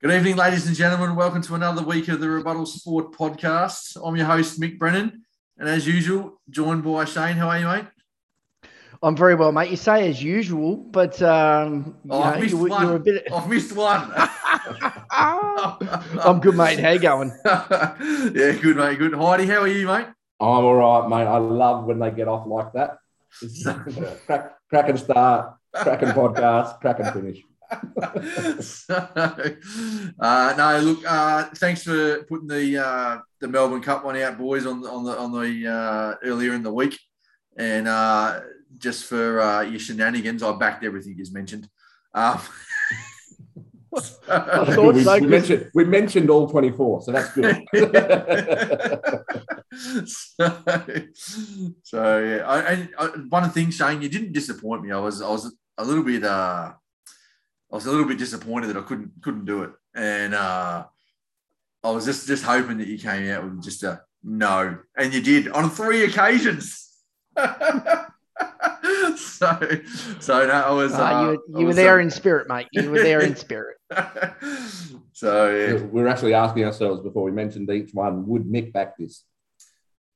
Good evening, ladies and gentlemen. Welcome to another week of the Rebuttal Sport podcast. I'm your host, Mick Brennan, and as usual, joined by Shane. How are you, mate? I'm very well, mate. You say as usual, but um, oh, I've missed you, one. Bit... I've missed one. I'm good, mate. How you going? yeah, good, mate. Good. Heidi, how are you, mate? I'm all right, mate. I love when they get off like that. crack, crack and start, crack and podcast, crack and finish. so, uh, no, look. Uh, thanks for putting the uh, the Melbourne Cup one out, boys, on the on the on the uh, earlier in the week, and uh, just for uh, your shenanigans, I backed everything you mentioned. Um, so, we, we, mentioned, we mentioned all 24, so that's good. so, so, yeah, I, I, one thing, Shane, you didn't disappoint me. I was I was a little bit uh, I was a little bit disappointed that I couldn't couldn't do it, and uh, I was just just hoping that you came out with just a no, and you did on three occasions. so, so no, I was. Uh, uh, you were, you were was, there uh, in spirit, mate. You were there in spirit. so yeah. we are actually asking ourselves before we mentioned each one: Would Mick back this?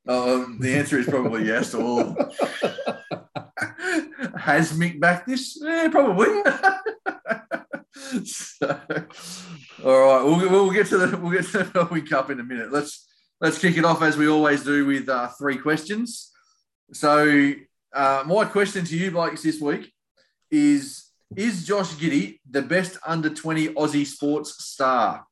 Um, the answer is probably yes to all. Has Mick backed this? Yeah, probably. so, all right, we'll, we'll get to the we'll get to the Melbourne Cup in a minute. Let's let's kick it off as we always do with uh, three questions. So, uh, my question to you, Blakes, this week is: Is Josh Giddey the best under twenty Aussie sports star?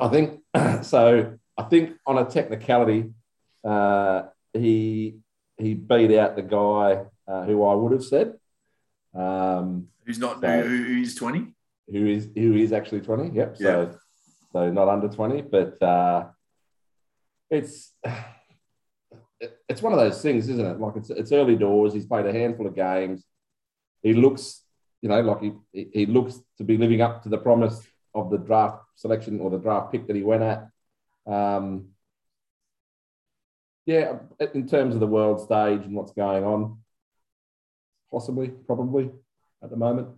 I think so. I think on a technicality, uh, he he beat out the guy uh, who I would have said. Um, who's not so, who's twenty? Who is who is actually twenty? Yep. So yeah. so not under twenty, but uh, it's it's one of those things, isn't it? Like it's it's early doors. He's played a handful of games. He looks, you know, like he he looks to be living up to the promise of the draft selection or the draft pick that he went at. Um, yeah, in terms of the world stage and what's going on, possibly, probably at the moment.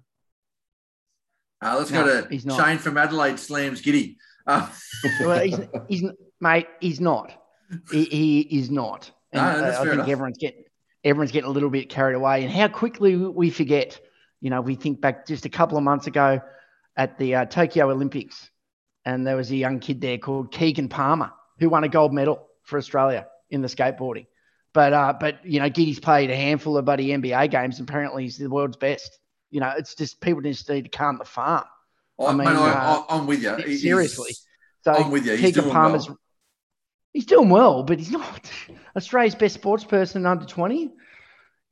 Uh, let's no, go to he's not. Shane from Adelaide slams Giddey. Uh. well, he's, he's, mate, he's not. He, he is not. And no, uh, I think enough. everyone's getting everyone's getting a little bit carried away. And how quickly we forget. You know, we think back just a couple of months ago at the uh, Tokyo Olympics, and there was a young kid there called Keegan Palmer who won a gold medal for Australia in the skateboarding. But uh, but you know, Giddey's played a handful of buddy NBA games. And apparently, he's the world's best. You know, it's just people just need to calm the farm. Oh, I mean, man, I, am uh, with you. Seriously, so I'm with you. He's Keegan doing Palmer's, well. He's doing well, but he's not Australia's best sports person under 20.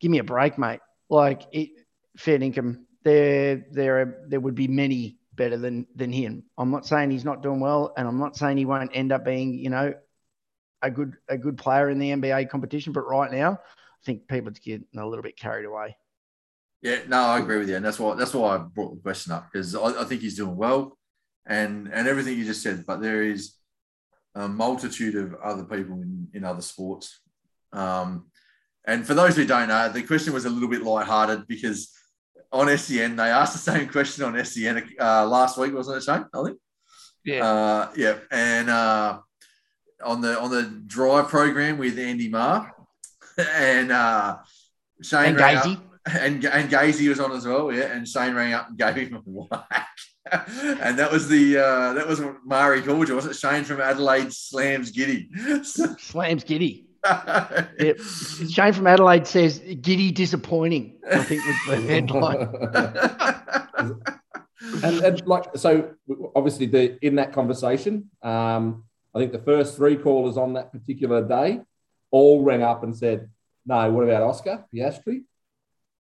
Give me a break, mate. Like it, fair income. There, there, are, there would be many better than than him. I'm not saying he's not doing well, and I'm not saying he won't end up being, you know, a good a good player in the NBA competition. But right now, I think people are getting a little bit carried away. Yeah, no, I agree with you, and that's why that's why I brought the question up because I, I think he's doing well, and and everything you just said. But there is a multitude of other people in in other sports. Um, and for those who don't know, the question was a little bit lighthearted because on SEN they asked the same question on SEN uh, last week, wasn't it, Shane? I think. Yeah. Uh, yeah, and uh, on the on the drive program with Andy Maher and uh, Shane and Gazy. and and Gazy was on as well, yeah. And Shane rang up and gave him a whack, and that was the uh, that was what Maher called you, wasn't it? Shane from Adelaide slams Giddey. slams Giddey. yep. Shane from Adelaide says Giddey disappointing. I think was the headline. and, and, like so, obviously, the in that conversation, um, I think the first three callers on that particular day all rang up and said, no, what about Oscar Piastri?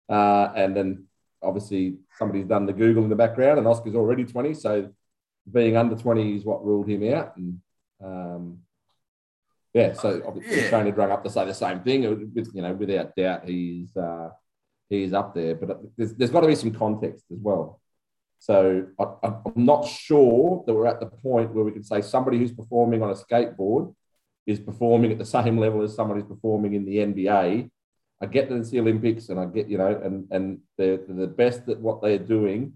Uh, and then obviously somebody's done the Google in the background and Oscar's already 20. So being under 20 is what ruled him out. And um, yeah, so obviously yeah. Had rung up to say the same thing. With, you know, without doubt, he's uh, he's up there. But there's, there's got to be some context as well. So I, am not sure that we're at the point where we can say somebody who's performing on a skateboard is performing at the same level as someone who's performing in the NBA I get that it's the Olympics, and I get you know, and and they're, they're the best at what they're doing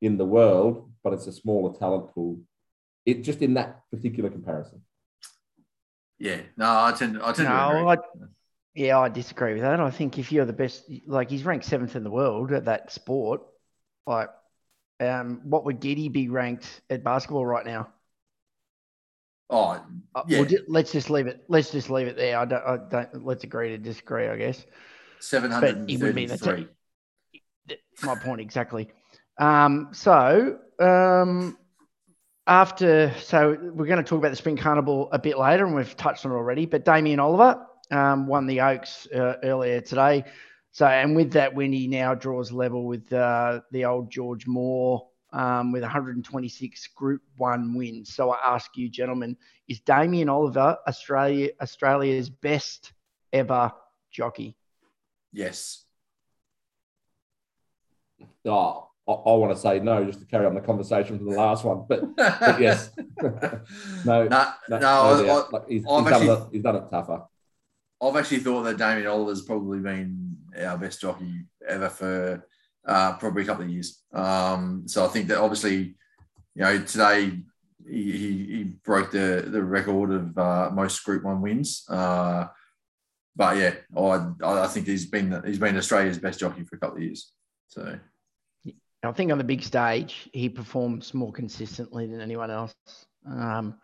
in the world, but it's a smaller talent pool. It just in that particular comparison. Yeah, no, I tend, I tend no, to agree. I, yeah, I disagree with that. I think if you're the best, like he's ranked seventh in the world at that sport, like, um, what would Giddey be ranked at basketball right now? Oh, uh, yeah. We'll let's just leave it. Let's just leave it there. I don't. I don't. Let's agree to disagree. I guess. Seven hundred thirty-three. My point exactly. Um, so um, after, so we're going to talk about the Spring Carnival a bit later, and we've touched on it already. But Damien Oliver um, won the Oaks uh, earlier today. So, and with that win, he now draws level with uh, the old George Moore um, with 126 Group One wins. So, I ask you, gentlemen, is Damien Oliver Australia Australia's best ever jockey? Yes. Oh, I, I, want to say no, just to carry on the conversation from the last one. But, but yes, no, no, no, no I, I, like he's, he's, actually, done it, he's done it tougher. I've actually thought that Damien Oliver's probably been our best jockey ever for uh, probably a couple of years. Um, so I think that obviously, you know, today he, he, broke the, the record of uh, most Group One wins. Uh, but yeah, I, I think he's been he's been Australia's best jockey for a couple of years. So I think on the big stage, he performs more consistently than anyone else. Um,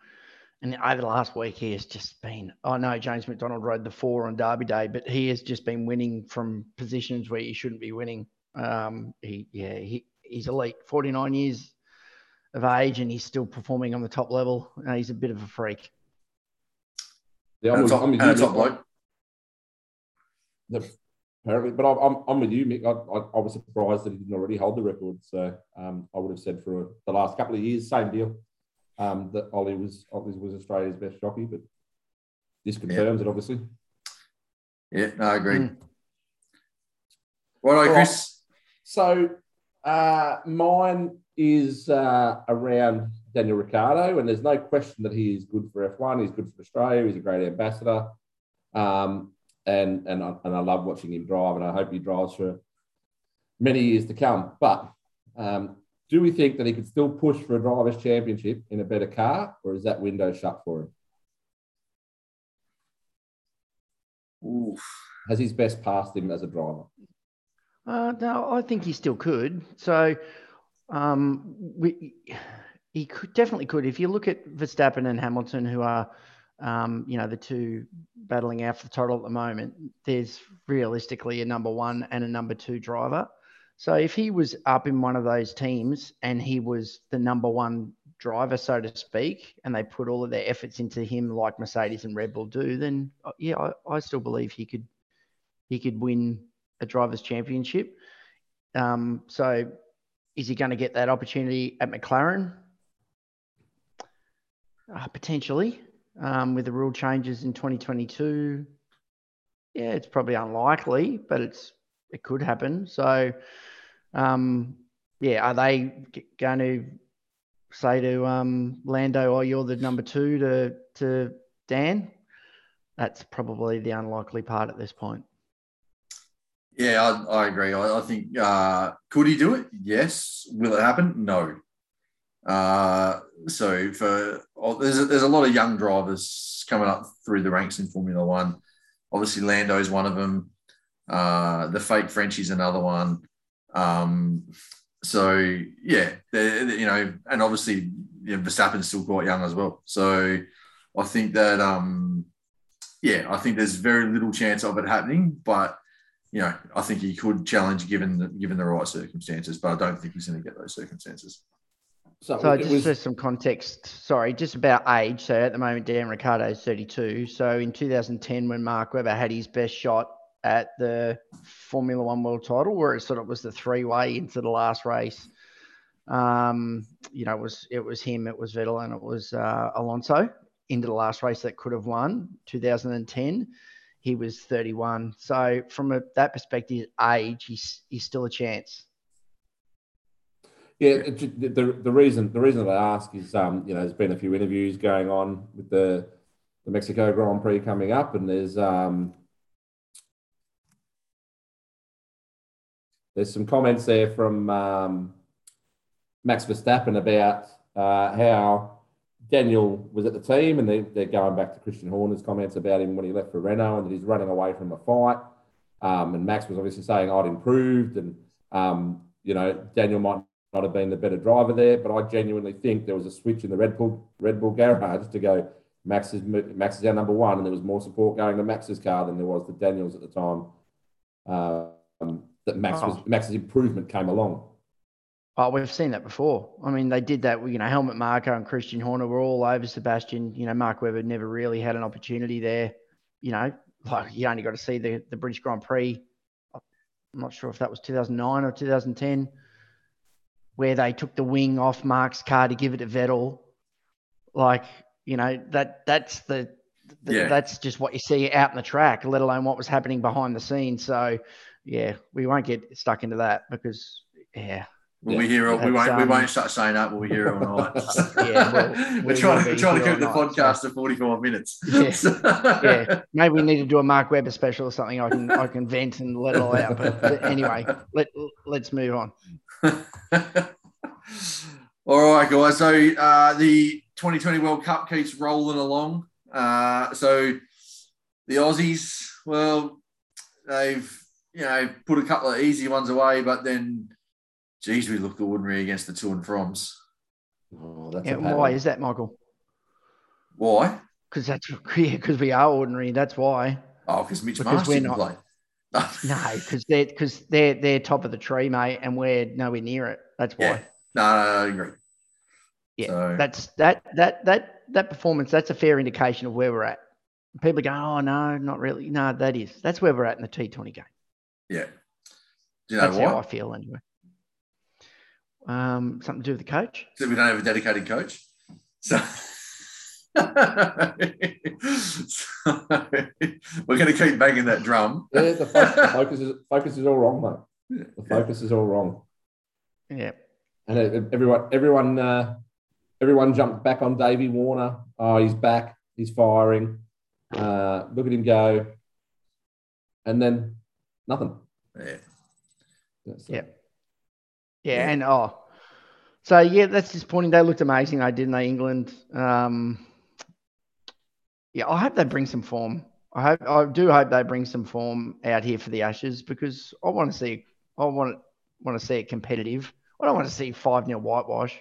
and over the last week, he has just been. I oh know James McDonald rode the four on Derby Day, but he has just been winning from positions where he shouldn't be winning. Um, he, yeah, he, he's elite. Forty nine years of age, and he's still performing on the top level. Uh, he's a bit of a freak. Yeah, I'm, top, I'm, I'm, top bloke. The, apparently. But I'm, I'm with you, Mick. I, I, I, was surprised that he didn't already hold the record. So um, I would have said for the last couple of years, same deal. Um, that Ollie was Ollie was Australia's best jockey, but this confirms yeah. it, obviously. Yeah, no, I agree. Mm. Right, Chris. So uh, mine is uh, around Daniel Ricciardo, and there's no question that he is good for F1. He's good for Australia. He's a great ambassador. Um, and and I, and I love watching him drive, and I hope he drives for many years to come. But um, do we think that he could still push for a drivers' championship in a better car, or is that window shut for him? Oof. Has his best passed him as a driver? Uh, no, I think he still could. So, um, we, he could definitely could. If you look at Verstappen and Hamilton, who are um, you know, the two battling out for the title at the moment, there's realistically a number one and a number two driver. So if he was up in one of those teams and he was the number one driver, so to speak, and they put all of their efforts into him like Mercedes and Red Bull do, then uh, yeah, I, I still believe he could he could win a drivers' championship. Um, so is he going to get that opportunity at McLaren? Uh, potentially um, with the rule changes in 2022. Yeah, it's probably unlikely, but it's it could happen. So, um, yeah, are they going to say to um, Lando, "Oh, you're the number two to to Dan"? That's probably the unlikely part at this point. Yeah, I, I agree. I, I think uh, could he do it? Yes. Will it happen? No. Uh, so for oh, there's a, there's a lot of young drivers coming up through the ranks in Formula One. Obviously, Lando is one of them. Uh, the fake Frenchie's another one. Um, so yeah, you know, and obviously you know, Verstappen's still quite young as well. So I think that um, yeah, I think there's very little chance of it happening, but you know, I think he could challenge given the, given the right circumstances, but I don't think he's going to get those circumstances. So, so just was... for some context, sorry, just about age. So at the moment, Dan Ricciardo is 32. So in 2010, when Mark Webber had his best shot at the Formula One world title, where it sort of was the three way into the last race, um, you know, it was it was him, it was Vettel, and it was uh, Alonso into the last race that could have won 2010. He was 31. So from a, that perspective, age, he's, he's still a chance. Yeah, the, the reason the reason that I ask is, um, you know, there's been a few interviews going on with the the Mexico Grand Prix coming up, and there's um, there's some comments there from um, Max Verstappen about uh, how Daniel was at the team, and they, they're going back to Christian Horner's comments about him when he left for Renault and that he's running away from a fight. Um, and Max was obviously saying I'd improved, and um, you know Daniel might not have been the better driver there, but I genuinely think there was a switch in the Red Bull Red Bull garage to go Max is Max is our number one, and there was more support going to Max's car than there was to Daniel's at the time. Um, that Max oh. was Max's improvement came along. Oh, we've seen that before. I mean, they did that. You know, Helmut Marko and Christian Horner were all over Sebastian. You know, Mark Webber never really had an opportunity there. You know, like you only got to see the the British Grand Prix. I'm not sure if that was 2009 or 2010, where they took the wing off Mark's car to give it to Vettel. Like, you know, that that's the, the yeah. that's just what you see out in the track, let alone what was happening behind the scenes. So, yeah, we won't get stuck into that because, yeah, Will yeah, we hear? We won't. Um, we won't start saying that. We'll we hear it all night? yeah, we're trying to we're trying to keep the podcast so. to forty four minutes. Yeah. yeah, maybe we need to do a Mark Webber special or something. I can I can vent and let it all out. But, but anyway, let let's move on. all right, guys. So uh, the 2020 World Cup keeps rolling along. Uh, so the Aussies, well, they've you know put a couple of easy ones away, but then geez, we looked ordinary against the two and froms. Oh, yeah, why is that, Michael? Why? Because that's yeah, because we are ordinary. That's why. Oh, because Mitch because we're not, play. no, because they're because they're they're top of the tree, mate, and we're nowhere near it. That's why. Yeah. No, no, no, I agree. Yeah, so. that's that that that that performance. That's a fair indication of where we're at. People go, oh no, not really. No, that is that's where we're at in the T Twenty game. Yeah. Do you know that's what? how I feel anyway. Um, something to do with the coach? So we don't have a dedicated coach. So, so we're going to keep banging that drum. Yeah, the focus, the focus is focus is all wrong, mate. The focus is all wrong. Yeah. And everyone, everyone, uh, everyone jumped back on Davey Warner. Oh, he's back. He's firing. Uh, look at him go. And then nothing. Yeah. yeah. Yeah, yeah. and oh, so yeah, that's disappointing. They looked amazing, though, didn't they, England? Um, yeah, I hope they bring some form. I hope I do hope they bring some form out here for the Ashes because I want to see I want want to see it competitive. I don't want to see five 0 whitewash.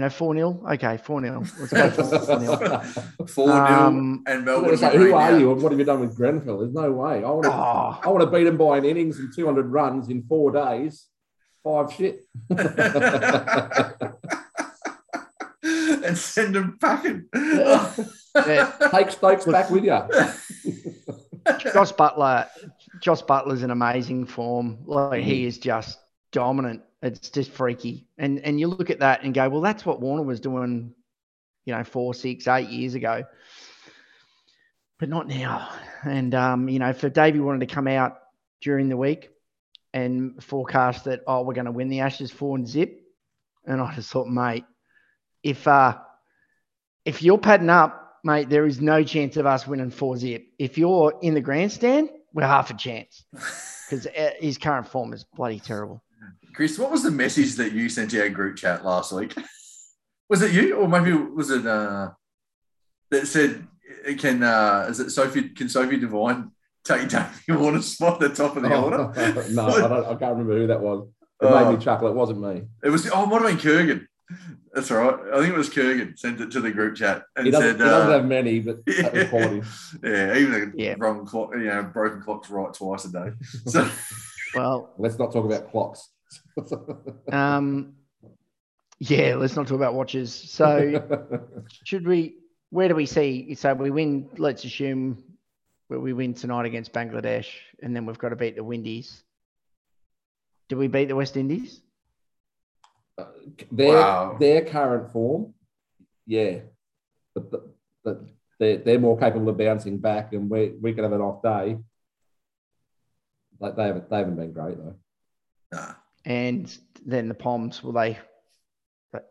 You know, 4 0. Okay, 4 0. Let's go 4 0. 4 0 um, and Melbourne. Say, who are you and what have you done with Grenfell? There's no way. I want to, oh. I want to beat them by an innings and 200 runs in four days five shit. and send them packing. Yeah. yeah. Take Stokes back with you. Josh Buttler. Josh Buttler's in amazing form. Like he is just dominant. It's just freaky. And and you look at that and go, well, that's what Warner was doing, you know, four, six, eight years ago. But not now. And um, you know, for Davey wanted to come out during the week, and forecast that oh we're going to win the Ashes four and zip, and I just thought, mate, if uh if you're padding up, mate, there is no chance of us winning four zip. If you're in the grandstand, we're half a chance because uh, his current form is bloody terrible. Chris, what was the message that you sent to our group chat last week? Was it you, or maybe was it uh, that said, "Can uh, is it Sophie? Can Sophie Devine take Davey Warner's spot at the top of the oh, order? no, I, don't, I can't remember who that was. It uh, made me chuckle. It wasn't me. It was. Oh, it might have been Kurgan. That's all right. I think it was Kurgan sent it to the group chat and he said, "He doesn't uh, have many, but that was quality." Yeah, even a yeah. wrong clock, you know, broken clocks right twice a day. So, well, let's not talk about clocks. um, yeah, let's not talk about watches. So, should we? Where do we see? So we win. Let's assume where we win tonight against Bangladesh, and then we've got to beat the Windies. Do we beat the West Indies? Uh, their wow. their current form, yeah, but, the, but they're, they're more capable of bouncing back, and we we could have an off day. Like they haven't they haven't been great though. Nah. And then the Poms, well, they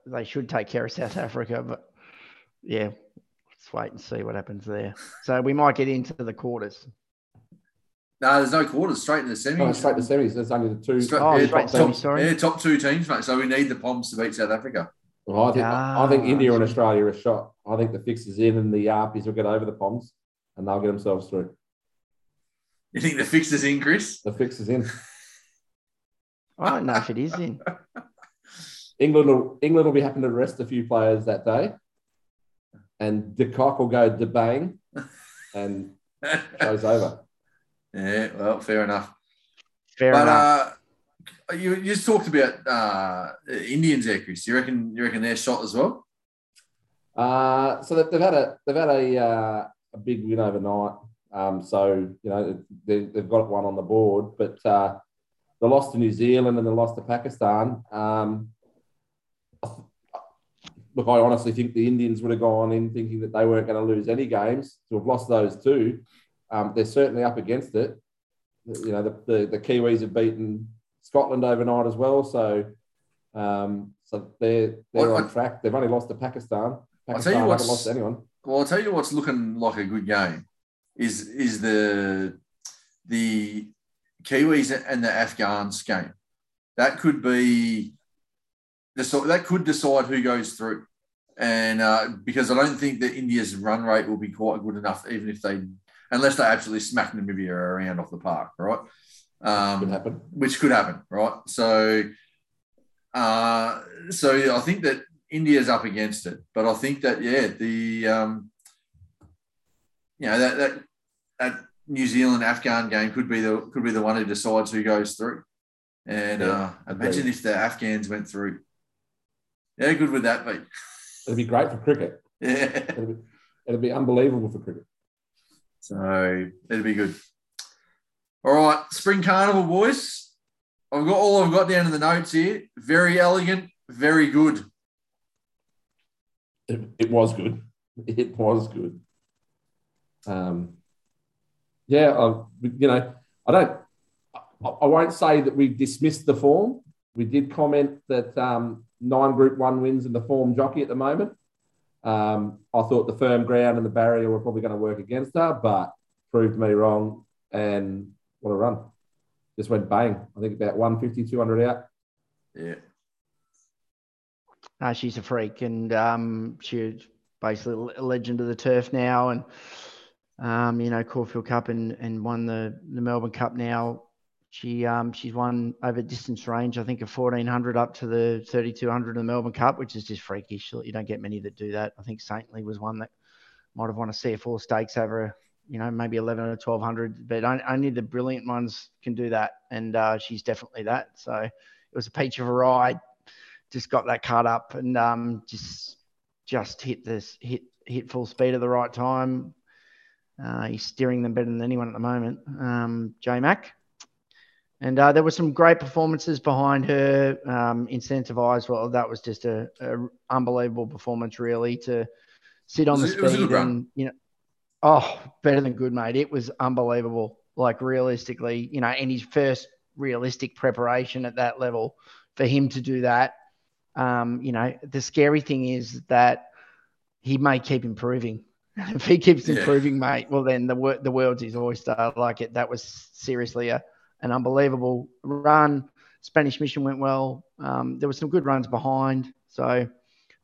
they should take care of South Africa, but yeah, let's wait and see what happens there. So we might get into the quarters. No, there's no quarters. Straight to the semis. Oh, straight to the semis. There's only the two. Straight, oh, yeah, straight top, semis, sorry. Yeah, top two teams, mate. So we need the Poms to beat South Africa. Well, I think ah, I think India and Australia are shot. I think the fix is in, and the Yarpies will get over the Poms, and they'll get themselves through. You think the fix is in, Chris? The fix is in. I don't know if it is in. England will England will be happy to rest a few players that day, and De Kock will go de bang, and show's over. Yeah, well, fair enough. Fair but, enough. Uh, you, you just talked about uh, Indians there, Chris. You reckon you reckon they're shot as well? Uh, so they've had a they've had a uh, a big win overnight. Um, so you know they, have got one on the board, but uh, the loss to New Zealand and the loss to Pakistan. Um, look, I honestly think the Indians would have gone in thinking that they weren't going to lose any games. To have lost those two, um, they're certainly up against it. You know, the, the, the, Kiwis have beaten Scotland overnight as well, so um, so they're they're on track. They've only lost to Pakistan. Pakistan I'll tell you what's, lost anyone. Well, I'll tell you what's looking like a good game is is the the Kiwis and the Afghans game. That could be the sort that could decide who goes through. And uh, because I don't think that India's run rate will be quite good enough, even if they, unless they absolutely smack Namibia around off the park, right? Um, could happen. Which could happen, right? So, uh, so I think that India's up against it, but I think that yeah, the um, you know that that that New Zealand Afghan game could be the could be the one who decides who goes through. And yeah, uh, imagine if the Afghans went through. How good would that be? It'd be great for cricket. Yeah, it'd be, it'd be unbelievable for cricket. So it'd be good. All right, Spring Carnival, boys. I've got all I've got down in the notes here. Verry Elleegant, very good. It, it was good. It was good. Um, yeah, I, you know, I don't, I, I won't say that we dismissed the form. We did comment that um, nine Group One wins in the form jockey at the moment. Um, I thought the firm ground and the barrier were probably going to work against her, but proved me wrong. And what a run. Just went bang. I think about 150, 200 out. Yeah. Uh, she's a freak and um, she's basically a legend of the turf now. And, um, you know, Caulfield Cup and, and won the, the Melbourne Cup now. She um, she's won over distance range, I think, a 1400 up to the 3200 in the Melbourne Cup, which is just freakish. You don't get many that do that. I think Saintly was one that might have won a CF Orr stakes over a, you know, maybe 11 or 1200, but only the brilliant ones can do that. And uh, she's definitely that. So it was a peach of a ride. Just got that cut up and um, just just hit this hit hit full speed at the right time. Uh, he's steering them better than anyone at the moment. Um, J Mac. And uh, there were some great performances behind her. Um, Incentivise, well, that was just a, a, unbelievable performance, really, to sit on the it, speed and you know Oh, better than good, mate. It was unbelievable. Like realistically, you know, in his first realistic preparation at that level, for him to do that, um, you know, the scary thing is that he may keep improving. if he keeps improving, yeah. mate, well then the the world's his oyster. Like it, that was seriously a an unbelievable run. Spanish mission went well. Um, there were some good runs behind. So,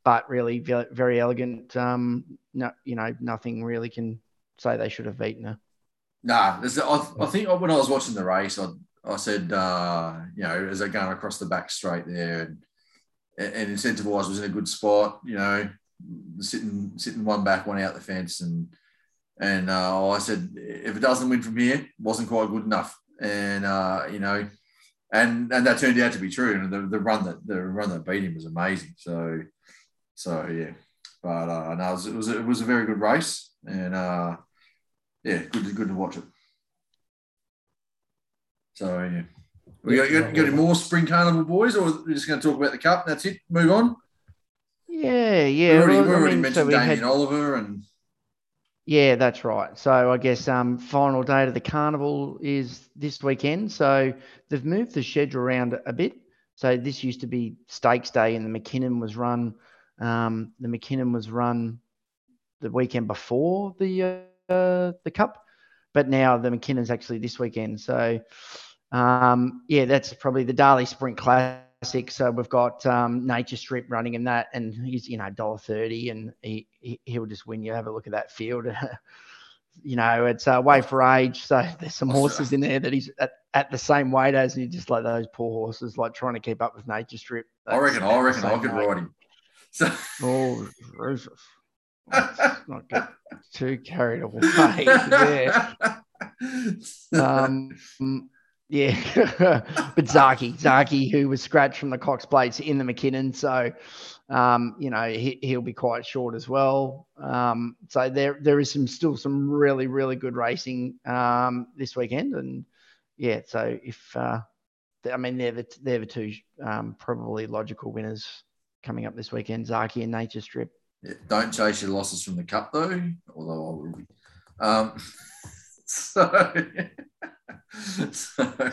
but really very, Verry Elleegant. Um, no, you know, nothing really can say they should have beaten her. Nah, I, I think when I was watching the race, I, I said, uh, you know, as they're going across the back straight there, and and Incentivise was in a good spot, you know, sitting sitting one back, one out the fence, and and uh, I said if it doesn't win from here, wasn't quite good enough, and uh, you know, and and that turned out to be true, and the, the run that the run that beat him was amazing. So so yeah, but uh, no, it was, it was it was a very good race, and uh, yeah, good to, good to watch it. So yeah, we got, got, got any more spring carnival boys, or we're just going to talk about the cup? That's it. Move on. Yeah, yeah. We already, we already I mean, mentioned so Damien had... Oliver and. Yeah, that's right. So I guess um, final date of the carnival is this weekend. So they've moved the schedule around a bit. So this used to be Stakes Day, and the Mackinnon was run. Um, the Mackinnon was run the weekend before the uh, uh, the cup. but now the Mackinnon's actually this weekend. So um, yeah, that's probably the Darley Sprint Classic. So we've got um, Nature Strip running in that, and he's you know dollar thirty, and he, he will just win you. Have a look at that field. you know, it's uh, way for age. So there's some horses in there that he's at, at the same weight as, and you just like those poor horses, like trying to keep up with Nature Strip. I reckon. I reckon I could ride him. So. Oh, Jesus. not get too carried away there. Um, yeah, but Zaaki, Zaaki, who was scratched from the Cox plates in the Mackinnon, so um, you know he, will be quite short as well. Um, so there there is some still some really really good racing um, this weekend, and yeah, so if uh, I mean they're the they're the two um, probably logical winners coming up this weekend, Zaaki and Nature Strip. Yeah, don't chase your losses from the cup though, although I will be.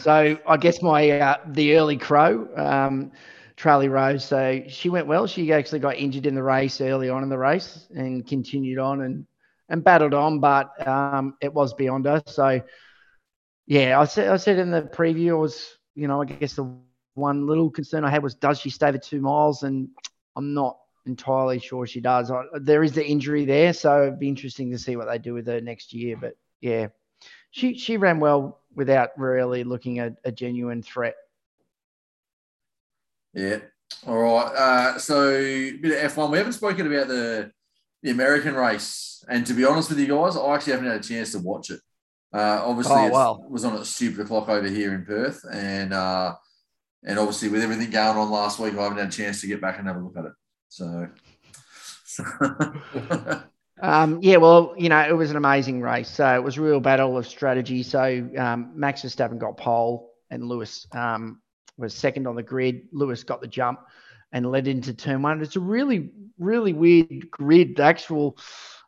So. I guess my uh, the early crow, um, Charlie Rose. So she went well. She actually got injured in the race early on in the race and continued on and and battled on, but um, it was beyond her. So yeah, I said I said in the preview, I was you know I guess the one little concern I had was does she stay the two miles, and I'm not entirely sure she does. I, there is the injury there, so it'd be interesting to see what they do with her next year. But yeah, she she ran well without really looking at a genuine threat. Yeah. All right. Uh, so bit of F1. We haven't spoken about the the American race, and to be honest with you guys, I actually haven't had a chance to watch it. Uh, obviously, oh, well. it was on at stupid o'clock over here in Perth, and uh, and obviously with everything going on last week, I haven't had a chance to get back and have a look at it. So. Um, yeah, well, you know, it was an amazing race. So it was real battle of strategy. So um, Max Verstappen got pole, and Lewis um, was second on the grid. Lewis got the jump and led into turn one. It's a really, really weird grid. The actual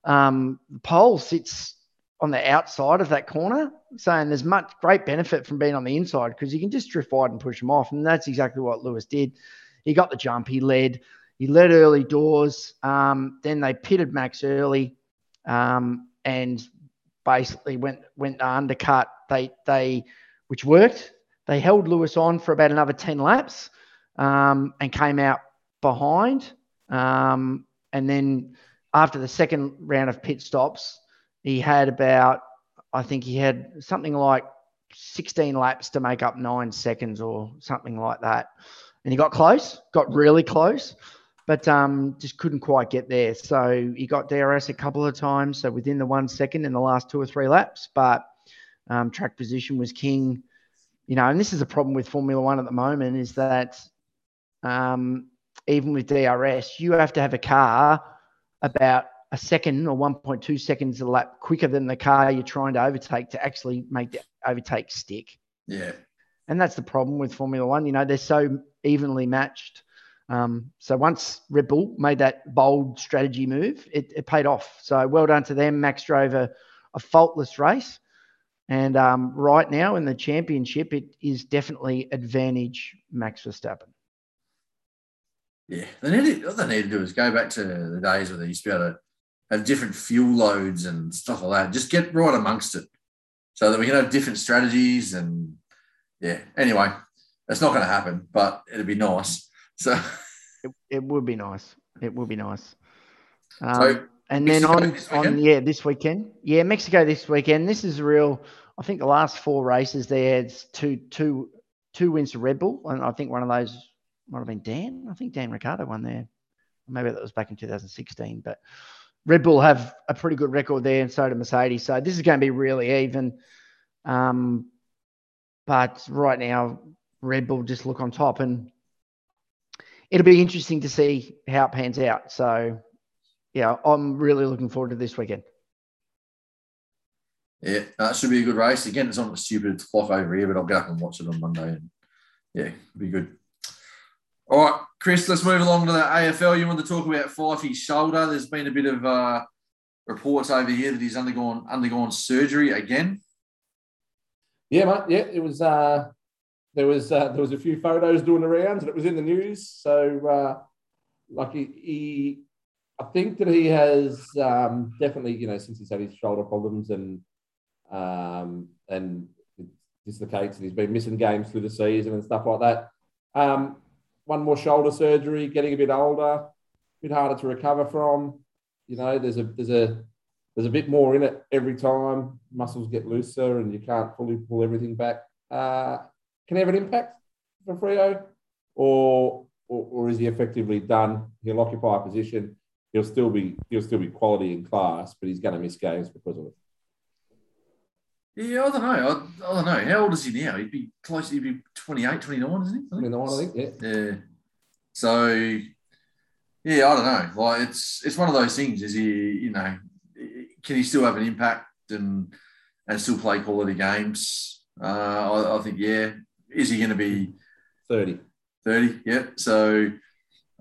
um, pole sits on the outside of that corner, saying there's much great benefit from being on the inside because you can just drift wide and push them off. And that's exactly what Lewis did. He got the jump, he led. He led early doors. Um, then they pitted Max early, um, and basically went went undercut. They they which worked. They held Lewis on for about another ten laps, um, and came out behind. Um, and then after the second round of pit stops, he had about I think he had something like 16 laps to make up nine seconds or something like that. And he got close, got really close but um, just couldn't quite get there. So he got DRS a couple of times, so within the one second in the last two or three laps. But um, track position was king, you know. And this is a problem with Formula One at the moment is that um, even with DRS, you have to have a car about a second or 1.2 seconds a lap quicker than the car you're trying to overtake to actually make the overtake stick. Yeah. And that's the problem with Formula One. You know, they're so evenly matched um, so once Red Bull made that bold strategy move, it, it, paid off. So well done to them. Max drove a, a faultless race. And um, right now in the championship, it is definitely advantage Max Verstappen. Yeah, they need to, they need to do is go back to the days where they used to be able to have different fuel loads and stuff like that. Just get right amongst it so that we can have different strategies. And yeah, anyway, that's not going to happen, but it'd be nice. So it, it would be nice. It would be nice. Um, so and then on on yeah this weekend, yeah Mexico this weekend. This is real. I think the last four races there, it's two two two wins to Red Bull, and I think one of those might have been Dan. I think Dan Ricciardo won there. Maybe that was back in 2016, but Red Bull have a pretty good record there, and so do Mercedes. So this is going to be really even. Um, but right now, Red Bull just look on top, and it'll be interesting to see how it pans out. So, yeah, I'm really looking forward to this weekend. Yeah, that should be a good race. Again, it's not a stupid clock over here, but I'll get up and watch it on Monday. And yeah, it'll be good. All right, Chris, let's move along to the AFL. You want to talk about Fifey's shoulder? There's been a bit of uh, reports over here that he's undergone undergone surgery again. Yeah, mate. Yeah, it was uh, there was uh, there was a few photos doing the rounds, and it was in the news. So, uh, like he, he, I think that he has um, definitely, you know, since he's had his shoulder problems, and um, and dislocates, and he's been missing games through the season and stuff like that. Um, one more shoulder surgery, getting a bit older, a bit harder to recover from. You know, there's a there's a there's a bit more in it every time. Muscles get looser, and you can't fully pull everything back. Uh, can he have an impact for Freo, or, or or is he effectively done? He'll occupy a position. He'll still be he'll still be quality in class, but he's going to miss games because of it. Yeah, I don't know. I, I, don't know. How old is he now? He'd be close. He'd be 28, 29, isn't he? 29, I think. Yeah. Yeah. So, yeah, I don't know. Like it's it's one of those things. Is he, you know, can he still have an impact and and still play quality games? Uh, I, I think yeah. Is he going to be 30? 30, yeah. So,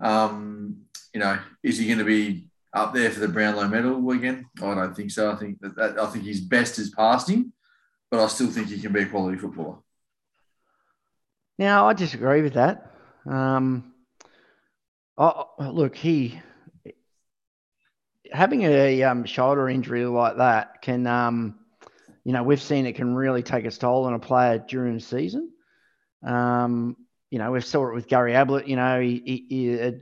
um, you know, is he going to be up there for the Brownlow medal again? I don't think so. I think that, that I think his best is past him but I still think he can be a quality footballer. Now, I disagree with that. Um, I, look, he having a um, shoulder injury like that can, um, you know, we've seen it can really take a toll on a player during the season. Um, you know, we've saw it with Gary Ablett. You know, he, he, he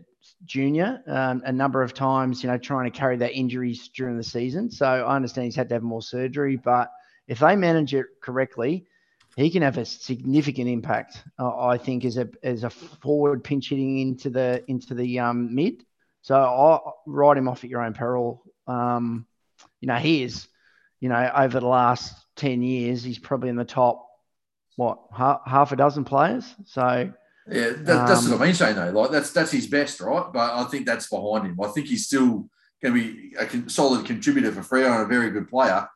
junior um, a number of times. You know, trying to carry that injuries during the season. So I understand he's had to have more surgery, but if they manage it correctly, he can have a significant impact. Uh, I think as a as a forward pinch hitting into the into the um, mid. So I write him off at your own peril. Um, you know he is, you know, over the last ten years, he's probably in the top what half, half a dozen players. So yeah, that, that's um, what I mean, Shane. Though, like that's that's his best, right? But I think that's behind him. I think he's still going to be a solid contributor for Freo and a very good player.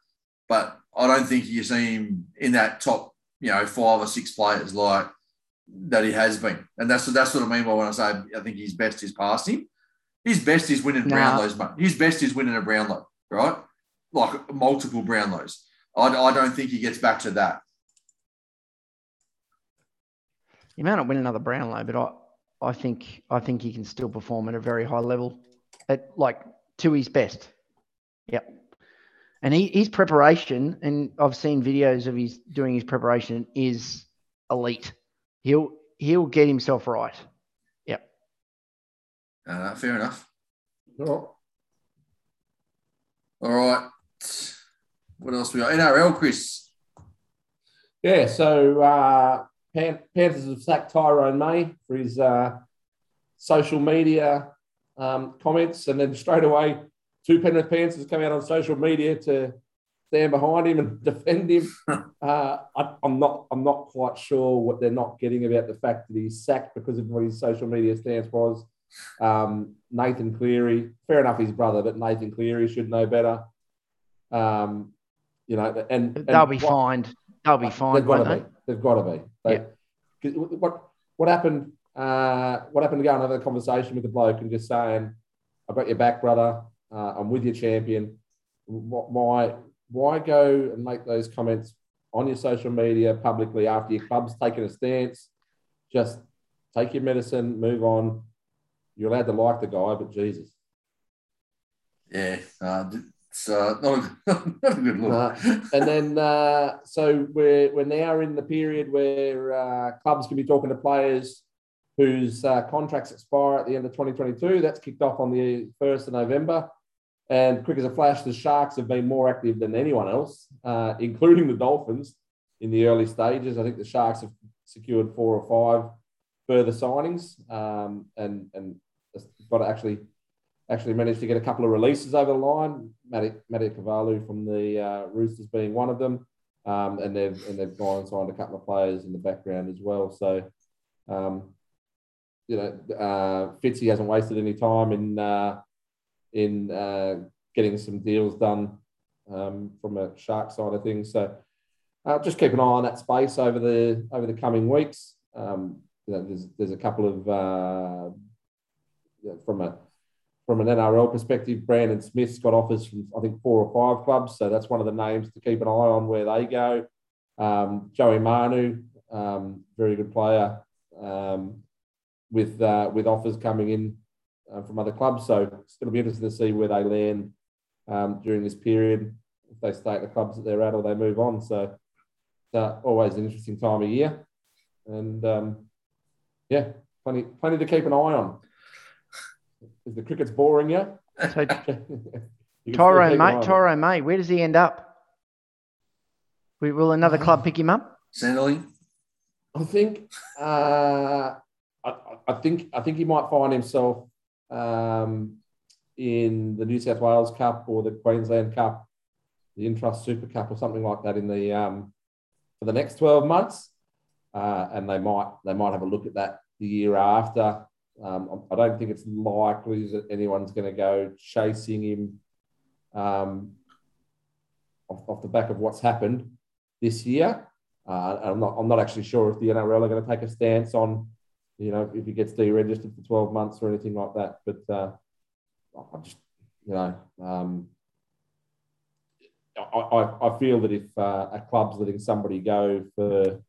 But I don't think you see him in that top, you know, five or six players like that he has been. And that's that's what I mean by when I say I think his best is past him. His best is winning nah. Brownlows, mate. His best is winning a Brownlow, right? Like multiple Brownlows. I, I don't think he gets back to that. He may not win another Brownlow, but I, I think I think he can still perform at a very high level, at like to his best. Yep. And he, his preparation, and I've seen videos of his doing his preparation, is elite. He'll he'll get himself right. Yep. Uh, fair enough. All right. What else we got? NRL, Chris. Yeah, so uh, Panthers have sacked Tyrone May for his uh, social media um, comments, and then straight away two Penrith Panthers come out on social media to stand behind him and defend him. Uh, I, am not. I'm not quite sure what they're not getting about the fact that he's sacked because of what his social media stance was. Um, Nathan Cleary, fair enough, his brother, but Nathan Cleary should know better. Um, you know, and, and they'll be what, fined. They'll be fined. They've got to be. They've got to be. They, yeah. What what happened? Uh, what happened to go and have a conversation with the bloke and just saying, "I've got your back, brother. Uh, I'm with your champion. Why, why go and make those comments on your social media publicly after your club's taken a stance? Just take your medicine, move on. You're allowed to like the guy, but Jesus. Yeah, uh, it's uh, not, a, not a good look. And then, uh, so we're, we're now in the period where uh, clubs can be talking to players whose uh, contracts expire at the end of 2022. That's kicked off on the 1st of November. And quick as a flash, the Sharks have been more active than anyone else, uh, including the Dolphins in the early stages. I think the Sharks have secured four or five further signings um, and, and got to actually actually managed to get a couple of releases over the line. Matty, Matty Ikuvalu from the uh, Roosters being one of them. Um, and they've and they've gone and signed a couple of players in the background as well. So, um, you know, uh, Fitzy hasn't wasted any time in uh, in uh, getting some deals done um, from a shark side of things. So uh, just keep an eye on that space over the over the coming weeks. Um, you know, there's there's a couple of uh, from a from an NRL perspective, Brandon Smith's got offers from I think four or five clubs, so that's one of the names to keep an eye on where they go. Um, Joey Manu, um, very good player, um, with uh, with offers coming in uh, from other clubs. So it's going to be interesting to see where they land um, during this period. if they stay at the clubs that they're at or they move on. So uh, always an interesting time of year, and um, yeah, plenty plenty to keep an eye on. Is the cricket's boring you? So, Tyrone, mate, Toro mate, where does he end up? Will another club pick him up? Centrelink. I think. Uh, I, I, think. I think he might find himself um, in the New South Wales Cup or the Queensland Cup, the Intrust Super Cup or something like that in the um, for the next twelve months, uh, and they might they might have a look at that the year after. Um, I don't think it's likely that anyone's going to go chasing him um, off, off, the back of what's happened this year. Uh, I'm not. I'm not actually sure if the NRL are going to take a stance on, you know, if he gets deregistered for 12 months or anything like that. But uh, I just, you know, um, I, I, I, feel that if uh, a club's letting somebody go for,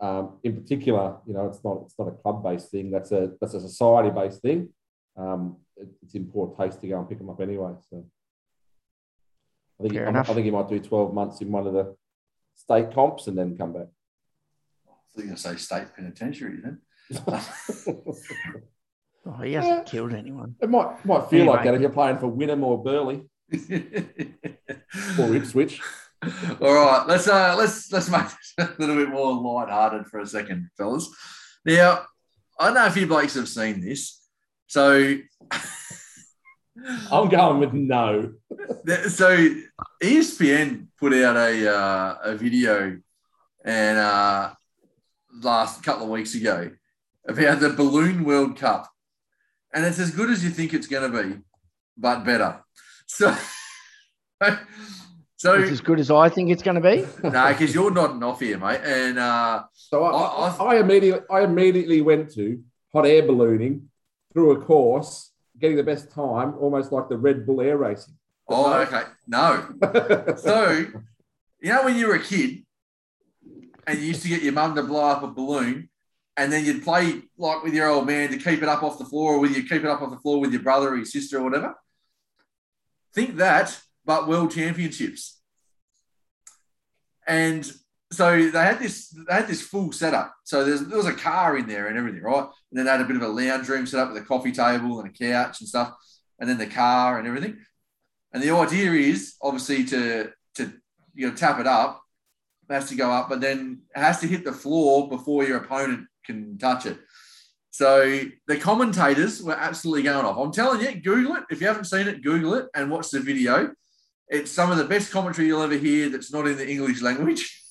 um, in particular, you know, it's not it's not a club based thing. That's a that's a society based thing. Um, it, it's in poor taste to go and pick them up anyway. So I think he, I think he might do 12 months in one of the state comps and then come back. I was going to say state penitentiary then. oh, he hasn't yeah. killed anyone. It might might feel anyway. like that if you're playing for Wynnum or Burleigh or Ipswich. All right, let's uh let's let's make it a little bit more light-hearted for a second, fellas. Now, I don't know if you blokes have seen this. So I'm going with no. so ESPN put out a uh, a video and uh, last couple of weeks ago about the Balloon World Cup, and it's as good as you think it's going to be, but better. So, so it's as good as I think it's going to be. no, nah, because you're nodding off here, mate. And uh, so I, I, I, I immediately I immediately went to hot air ballooning through a course getting the best time, almost like the Red Bull air racing. Oh, okay. No. so, you know, when you were a kid and you used to get your mum to blow up a balloon and then you'd play like with your old man to keep it up off the floor or with you keep it up off the floor with your brother or your sister or whatever. Think that, but world championships. And so they had this they had this full setup. So there was a car in there and everything, right? And then they had a bit of a lounge room set up with a coffee table and a couch and stuff, and then the car and everything. And the idea is obviously to to you know tap it up, it has to go up, but then it has to hit the floor before your opponent can touch it. So the commentators were absolutely going off. I'm telling you, Google it. If you haven't seen it, Google it and watch the video. It's some of the best commentary you'll ever hear that's not in the English language.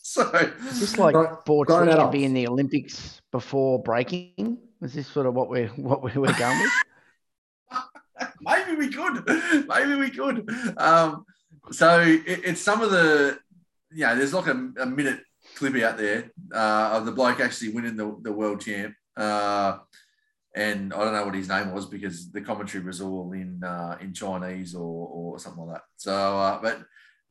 So is this like sports which could be in the Olympics before breaking? Is this sort of what we're what we're, we're going with? Maybe we could. Maybe we could. Um, so it, it's some of the yeah. There's like a, a minute clip out there uh, of the bloke actually winning the, the world champ. Uh, and I don't know what his name was because the commentary was all in uh, in Chinese or, or something like that. So, uh, but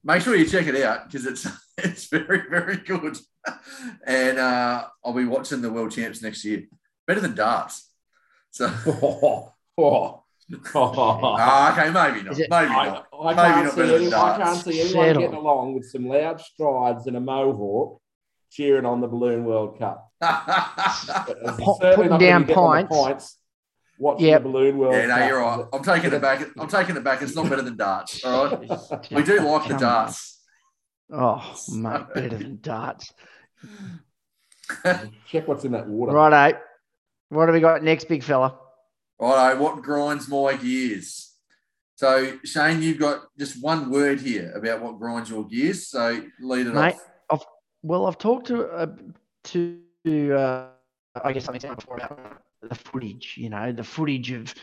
make sure you check it out because it's it's very very good. and uh, I'll be watching the world champs next year. Better than darts. So. oh, oh. oh, okay, maybe not. It, maybe not. I, maybe not better any, I can't see anyone Settle. getting along with some loud strides and a mohawk cheering on the Balloon World Cup. Putting down pints watching yep. the balloon world. Yeah, no, you're right. I'm taking it back. I'm taking it back. It's not better than darts. All right, we do like the darts. Oh, mate, better than darts. Check what's in that water. Right, Righto. What have we got next, big fella? Right, Righto. What grinds my gears? So, Shane, you've got just one word here about what grinds your gears. So, lead it mate, off. Well, I've talked to uh, to uh, I guess something before about the footage, you know, the footage of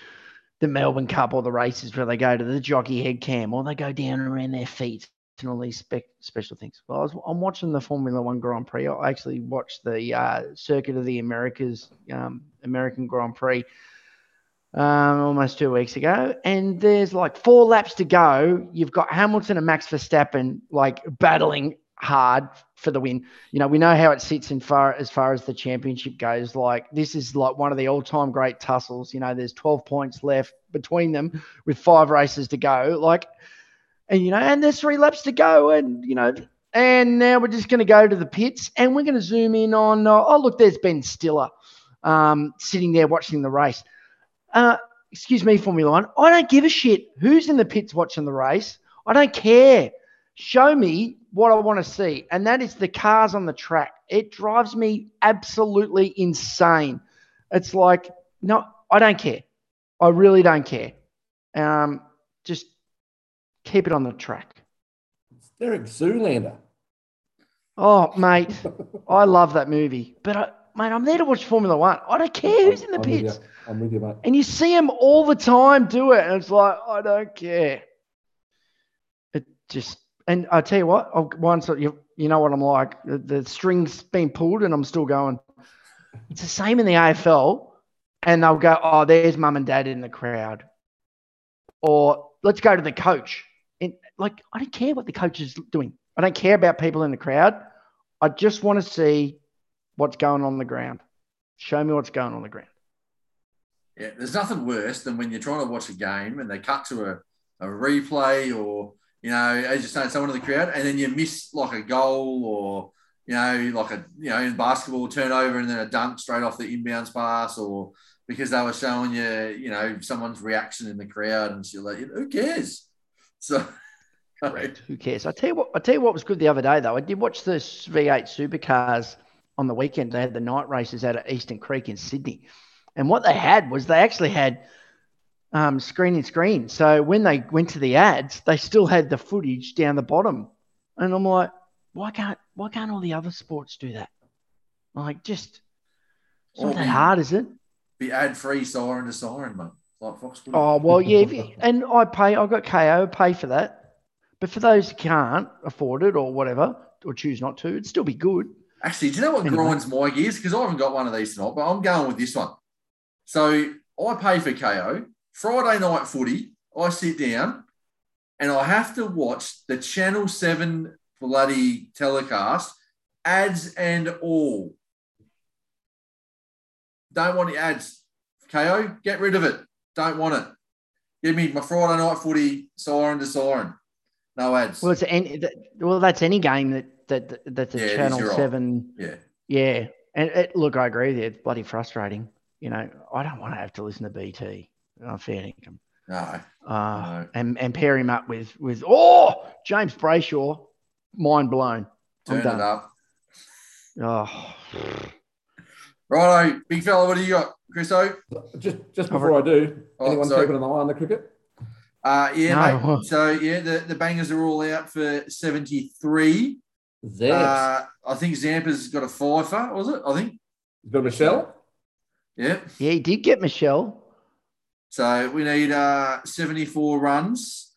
the Melbourne Cup or the races where they go to the jockey head cam or they go down around their feet and all these spe- special things. Well, I was, I'm watching the Formula One Grand Prix. I actually watched the uh, Circuit of the Americas, um, American Grand Prix, um, almost two weeks ago. And there's like four laps to go. You've got Hamilton and Max Verstappen like battling hard for the win. You know, we know how it sits in far as far as the championship goes. Like this is like one of the all-time great tussles. You know, there's 12 points left between them with five races to go. Like and you know, and there's three laps to go, and you know, and now we're just going to go to the pits, and we're going to zoom in on. Uh, oh, look, there's Ben Stiller, um, sitting there watching the race. Uh, excuse me, Formula One. I don't give a shit who's in the pits watching the race. I don't care. Show me what I want to see, and that is the cars on the track. It drives me absolutely insane. It's like, no, I don't care. I really don't care. Um, just keep it on the track. It's Derek Zoolander. Oh, mate, I love that movie. But, I, mate, I'm there to watch Formula One. I don't care who's in the I'm pits. With I'm with you, mate. And you see them all the time do it. And it's like, I don't care. It just, and I tell you what, I'll, once you, you know what I'm like, the, the string's been pulled and I'm still going. It's the same in the AFL. And they'll go, oh, there's mum and dad in the crowd. Or let's go to the coach. And like, I don't care what the coach is doing. I don't care about people in the crowd. I just want to see what's going on the ground. Show me what's going on the ground. Yeah, there's nothing worse than when you're trying to watch a game and they cut to a, a replay or, you know, as you're saying, someone in the crowd, and then you miss like a goal or, you know, like a, you know, in basketball turnover and then a dunk straight off the inbounds pass or because they were showing you, you know, someone's reaction in the crowd and you're like, who cares? So, Correct. Who cares? I tell you what. I tell you what was good the other day though. I did watch the V8 supercars on the weekend. They had the night races out at Eastern Creek in Sydney, and what they had was they actually had um, screen in screen. So when they went to the ads, they still had the footage down the bottom, and I'm like, why can't why can't all the other sports do that? I'm like, just it's not that hard, is it? Be ad free siren to siren, mate. Like Fox. Oh well, yeah, you, and I pay. I got Kayo pay for that. But for those who can't afford it or whatever, or choose not to, it'd still be good. Actually, do you know what anyway. grinds my gears? Because I haven't got one of these tonight, but I'm going with this one. So I pay for Kayo. Friday night footy, I sit down and I have to watch the Channel 7 bloody telecast, ads and all. Don't want the ads. Kayo, get rid of it. Don't want it. Give me my Friday night footy siren to siren. No ads. Well, it's any, well, that's any game that that that's a yeah, Channel Seven. Yeah. Yeah, and it, look, I agree with you. It's bloody frustrating. You know, I don't want to have to listen to BT. I'm fair income. No. Uh, no. And and pair him up with with oh James Brayshaw, mind blown. Turn it up. Oh. Righto, big fella, what do you got, Chris Chriso? Just just before I do, oh, anyone sorry. keeping an eye on the cricket? Uh, yeah, no. mate. So yeah, the, the bangers are all out for 73. Uh, I think Zampa's got a fifer, was it? I think. He's got Michelle? Yeah. Yeah, he did get Michelle. So we need uh, 74 runs.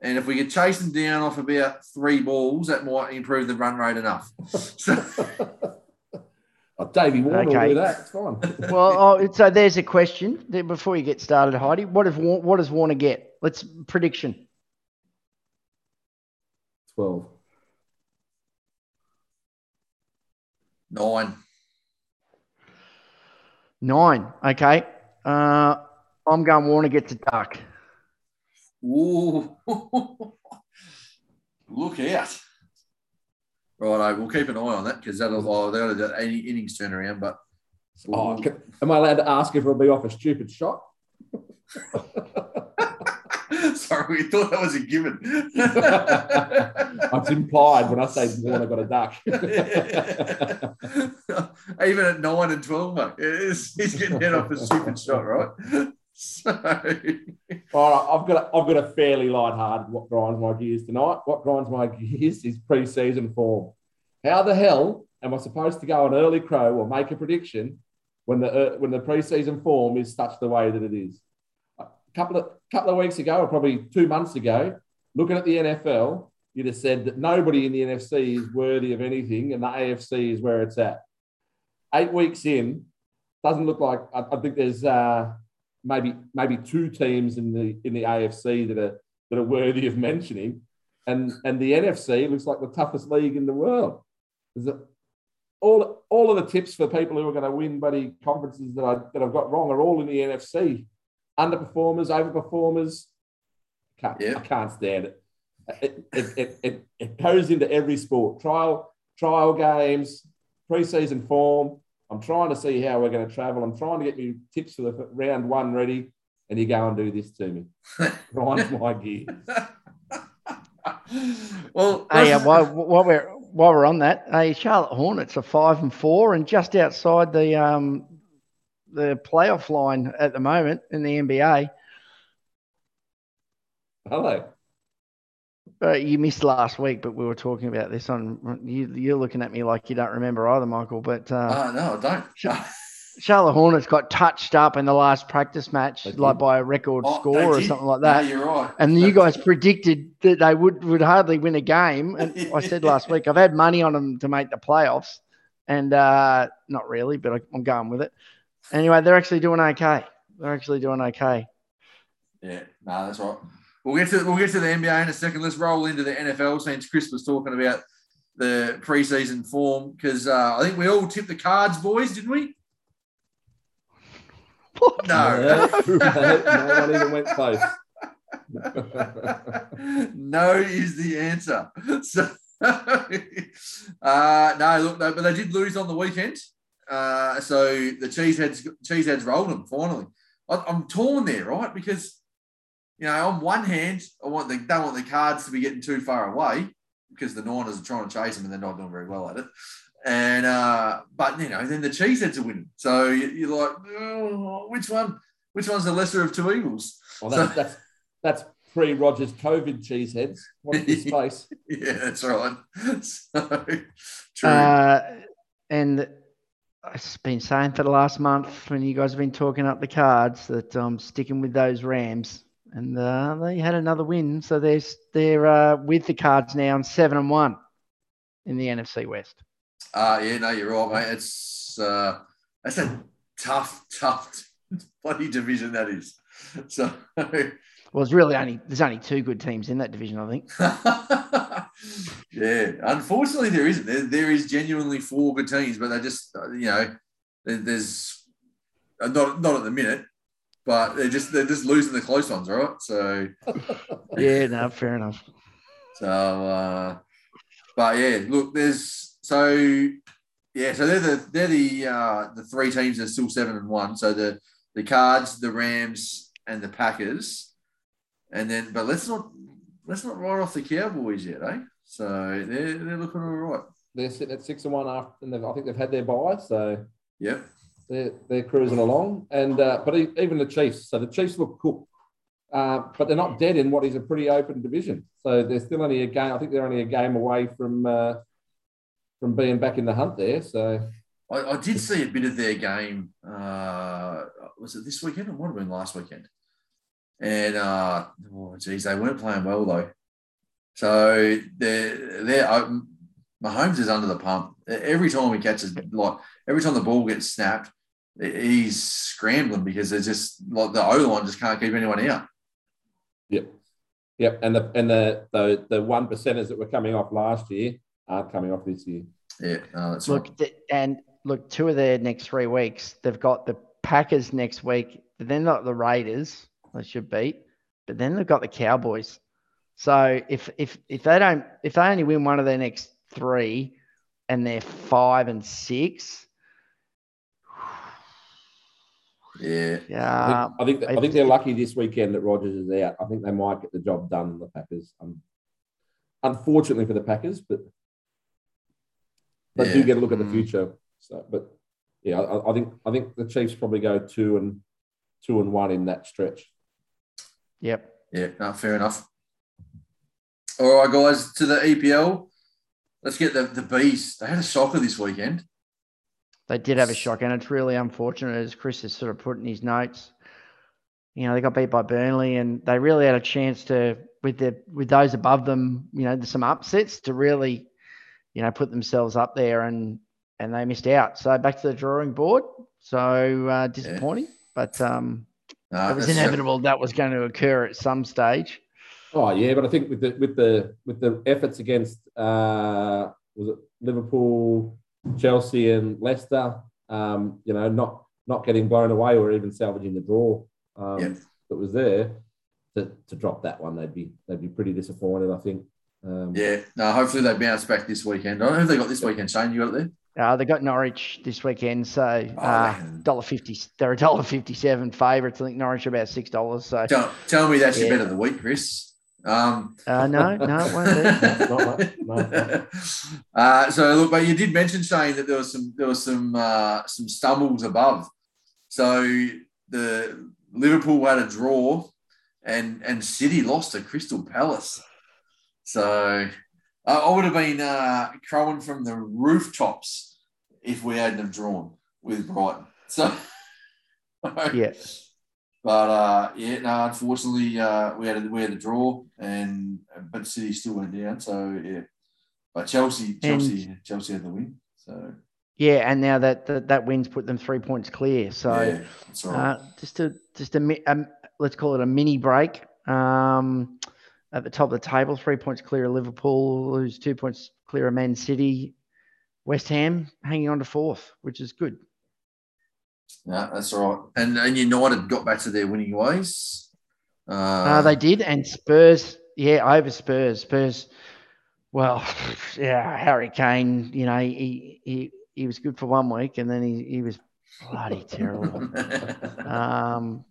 And if we could chase them down off about three balls, that might improve the run rate enough. So Oh, Davey Warner okay. will do that. It's fine. well, oh, so there's a question before you get started, Heidi. What does what does Warner get? Let's prediction. Twelve. Nine. Nine. Okay. Uh, I'm going Warner gets a duck. Ooh. Look out. Right, we'll keep an eye on that because that'll mm. oh, that'll do any innings turnaround. But oh, oh, can, am I allowed to ask if it'll be off a stupid shot? Sorry, we thought that was a given. it's implied when I say Warner got a duck. Even at nine and twelve, mate, he's getting hit off a stupid shot, right? So, all right, I've got a, I've got a fairly light-hearted what grinds my gears tonight. What grinds my gears is pre-season form. How the hell am I supposed to go an early crow or make a prediction when the uh, when the pre-season form is such the way that it is? A couple of couple of weeks ago, or probably two months ago, looking at the NFL, you'd have said that nobody in the NFC is worthy of anything, and the AFC is where it's at. Eight weeks in, doesn't look like I, I think there's. Uh, maybe maybe two teams in the in the AFC that are that are worthy of mentioning, and and the NFC looks like the toughest league in the world. all all of the tips for people who are going to win buddy conferences that I that I've got wrong are all in the NFC. Underperformers, overperformers. Can't, I can't stand it. it, it, it, it, goes into every sport trial trial games, preseason form. I'm trying to see how we're going to travel. I'm trying to get you tips for the round one ready, and you go and do this to me. Grind my gears. well, hey, uh, while, while, we're while we're on that, hey, Charlotte Hornets are five and four, and just outside the um the playoff line at the moment in the NBA. Hello. Uh, you missed last week, but we were talking about this on. You, are looking at me like you don't remember either, Michael. But uh, uh no, I don't. Charlotte Hornets got touched up in the last practice match, like by a record oh, score or something like that. No, you're right. And you guys predicted that they would would hardly win a game. And I said last week I've had money on them to make the playoffs, and uh, not really, but I'm going with it. Anyway, they're actually doing okay. They're actually doing okay. Yeah, no, that's right. We'll get to we'll get to the NBA in a second. Let's roll into the NFL since Chris was talking about the preseason form because uh, I think we all tipped the cards, boys, didn't we? What? No, no one even went close. no is the answer. So, uh, no, look, no, but they did lose on the weekend. Uh, so the cheeseheads cheeseheads rolled them finally. I, I'm torn there, right? Because you know, on one hand, I want the don't want the cards to be getting too far away because the Niners are trying to chase them and they're not doing very well at it. And uh, but you know, then the cheeseheads are winning. So you, are like, oh, which one? Which one's the lesser of two evils? Well, that's so, that's, that's pre Rodgers COVID cheeseheads. What's the space? yeah, that's right. So, true. Uh, and I've been saying for the last month when you guys have been talking up the cards that I'm sticking with those Rams and uh, they had another win. So they're they're uh, with the Cards now on seven and one in the NFC West. Uh, yeah, no, you're right, mate. It's uh, that's a tough, tough bloody division that is. So, well, it's really only there's only two good teams in that division, I think. yeah, unfortunately, there isn't. There, there is genuinely four good teams, but they just uh, you know there's uh, not not at the minute but they're just they're just losing the close ones, right? So yeah, no, fair enough. So, uh, but yeah, look, there's so yeah, so they're the they're the uh, the three teams that are still seven and one. So the the Cards, the Rams, and the Packers, and then but let's not let's not write off the Cowboys yet, eh? So they're they're looking all right. They're sitting at six and one after, and I think they've had their bye. So yep they're, they're cruising along. And uh, but even the Chiefs, so the Chiefs look cooked, uh, but they're not dead in what is a pretty open division. So they're still only a game. I think they're only a game away from uh, from being back in the hunt there. So I, I did see a bit of their game. Uh, was it this weekend? It might have been last weekend. And uh, oh geez, they weren't playing well though. So they're they're. Mahomes is under the pump every time he catches like every time the ball gets snapped he's scrambling because there's just like the O line just can't keep anyone out. Yep. Yep. And the and the the the one percenters that were coming off last year aren't coming off this year. Yeah. No, that's look right. and look, two of their next three weeks, they've got the Packers next week, but they're not the Raiders, they should beat, but then they've got the Cowboys. So if if if they don't if they only win one of their next three and they're five and six, Yeah, yeah. I think I think, I think they're lucky this weekend that Rodgers is out. I think they might get the job done. The Packers, um, unfortunately for the Packers, but they yeah. do get a look at the mm. future. So, but yeah, I, I, think I think the Chiefs probably go two and two and one in that stretch. Yep. Yeah. No, fair enough. All right, guys, to the EPL. Let's get the the bees. They had a shocker this weekend. They did have a shock, and it's really unfortunate, as Chris has sort of put in his notes. You know, they got beat by Burnley, and they really had a chance to, with the with those above them, you know, some upsets to really, you know, put themselves up there, and and they missed out. So back to the drawing board. So uh, disappointing, yeah. but um, no, it was inevitable that was going to occur at some stage. Oh yeah, but I think with the with the with the efforts against uh, was it Liverpool, Chelsea and Leicester, um, you know, not not getting blown away or even salvaging the draw um, yep. that was there. to, to drop that one, they'd be they'd be pretty disappointed. I think. Um, yeah, no. Hopefully they bounce back this weekend. I don't know if they got this weekend. Shane, you got it there. Uh, they got Norwich this weekend, so oh, uh, dollar fifty. They're a dollar fifty-seven favourites. I think Norwich are about six dollars. So tell, tell me that's yeah. your bet of the week, Chris. Um, uh, no, no, it won't be. no, uh, so look, but you did mention Shane that there was some there was some uh, some stumbles above. So the Liverpool had a draw, and and City lost to Crystal Palace. So I would have been uh, crowing from the rooftops if we hadn't have drawn with Brighton. So yeah. But uh, yeah, no, unfortunately, uh, we had a, we had a draw, and but City still went down. So yeah, but Chelsea, Chelsea, and, Chelsea had the win. So yeah, and now that that, that win's put them three points clear. So yeah, right. uh, just a just a, a, let's call it a mini break. Um, at the top of the table, three points clear of Liverpool, who's two points clear of Man City. West Ham hanging on to fourth, which is good. Yeah, that's all right. And and United got back to their winning ways. Uh, uh, they did, and Spurs, yeah, over Spurs. Spurs, well, yeah, Harry Kane, you know, he he he was good for one week, and then he he was bloody terrible. um,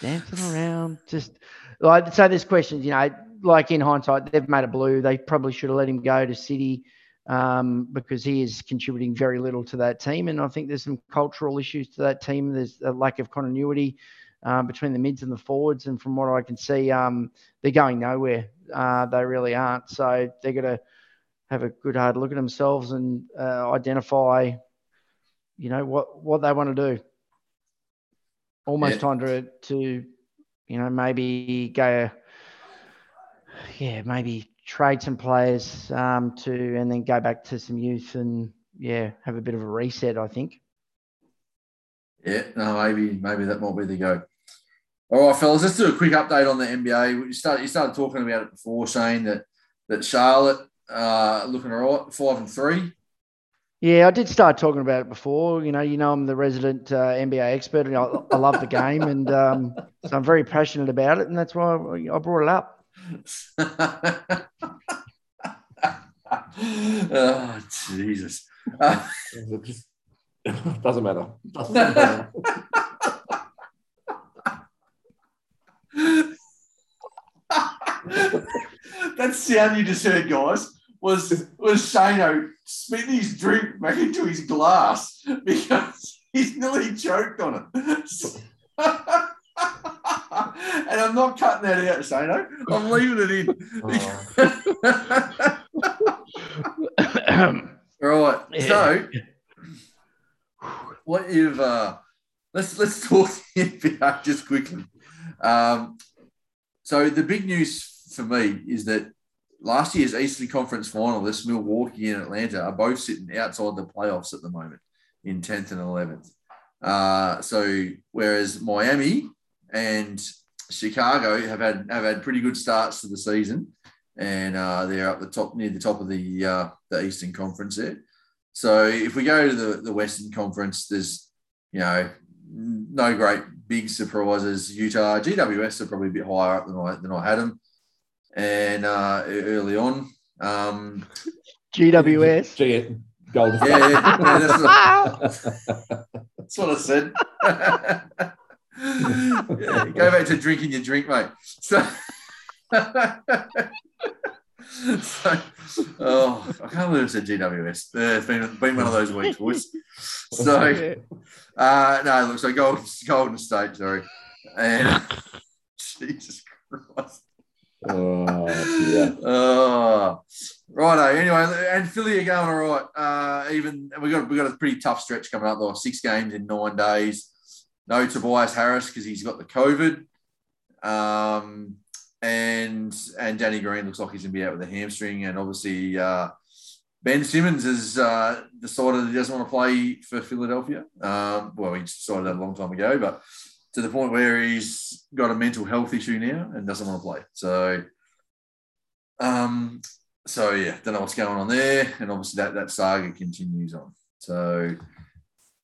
dancing around, just like so. There's questions, you know, like in hindsight, they've made a blue. They probably should have let him go to City um, because he is contributing very little to that team. And I think there's some cultural issues to that team. There's a lack of continuity uh, between the mids and the forwards. And from what I can see, um, they're going nowhere. Uh, they really aren't. So they're going to have a good hard look at themselves and uh, identify, you know, what, what they want to do. Almost yeah. time to, to, you know, maybe go, yeah, maybe trade some players um, to and then go back to some youth and yeah, have a bit of a reset. I think. Yeah, no, maybe maybe that might be the go. All right, fellas, let's do a quick update on the NBA. You started you started talking about it before, saying that that Charlotte uh, looking all right, five and three. Yeah, I did start talking about it before. You know, you know, I'm the resident uh, NBA expert, and I, I love the game, and um, so I'm very passionate about it, and that's why I brought it up oh, Jesus. Uh, doesn't matter. Doesn't matter. that sound you just heard, guys, was was Shano spitting his drink back into his glass because he's nearly choked on it. And I'm not cutting that out, Shano. I'm leaving it in. right. So, what you've uh, let's let's talk NBA just quickly. Um, so the big news for me is that last year's Eastern Conference finalists, Milwaukee and Atlanta, are both sitting outside the playoffs at the moment in 10th and 11th. Uh, so whereas Miami and Chicago have had have had pretty good starts to the season, and uh, they're up the top near the top of the uh, the Eastern Conference there. So if we go to the, the Western Conference, there's you know no great big surprises. Utah GWS are probably a bit higher up than I than I had them, and uh, early on. Um, GWS. G- Golden yeah, yeah, yeah, that's, what, that's what I said. yeah, go back to drinking your drink, mate. So, so oh, I can't believe I said GWS. Uh, it's been, been one of those weeks, boys. So, uh, no, look, so Golden, Golden State, sorry. And Jesus Christ. Oh, yeah. Oh, righto. Anyway, and Philly are going all right. Uh, even we got we got a pretty tough stretch coming up. Though six games in nine days no Tobias Harris because he's got the COVID. Um, and and Danny Green looks like he's going to be out with a hamstring. And obviously, uh, Ben Simmons has uh, decided he doesn't want to play for Philadelphia. Um, well, he decided that a long time ago, but to the point where he's got a mental health issue now and doesn't want to play. So, um, so yeah, don't know what's going on there. And obviously, that that saga continues on. So,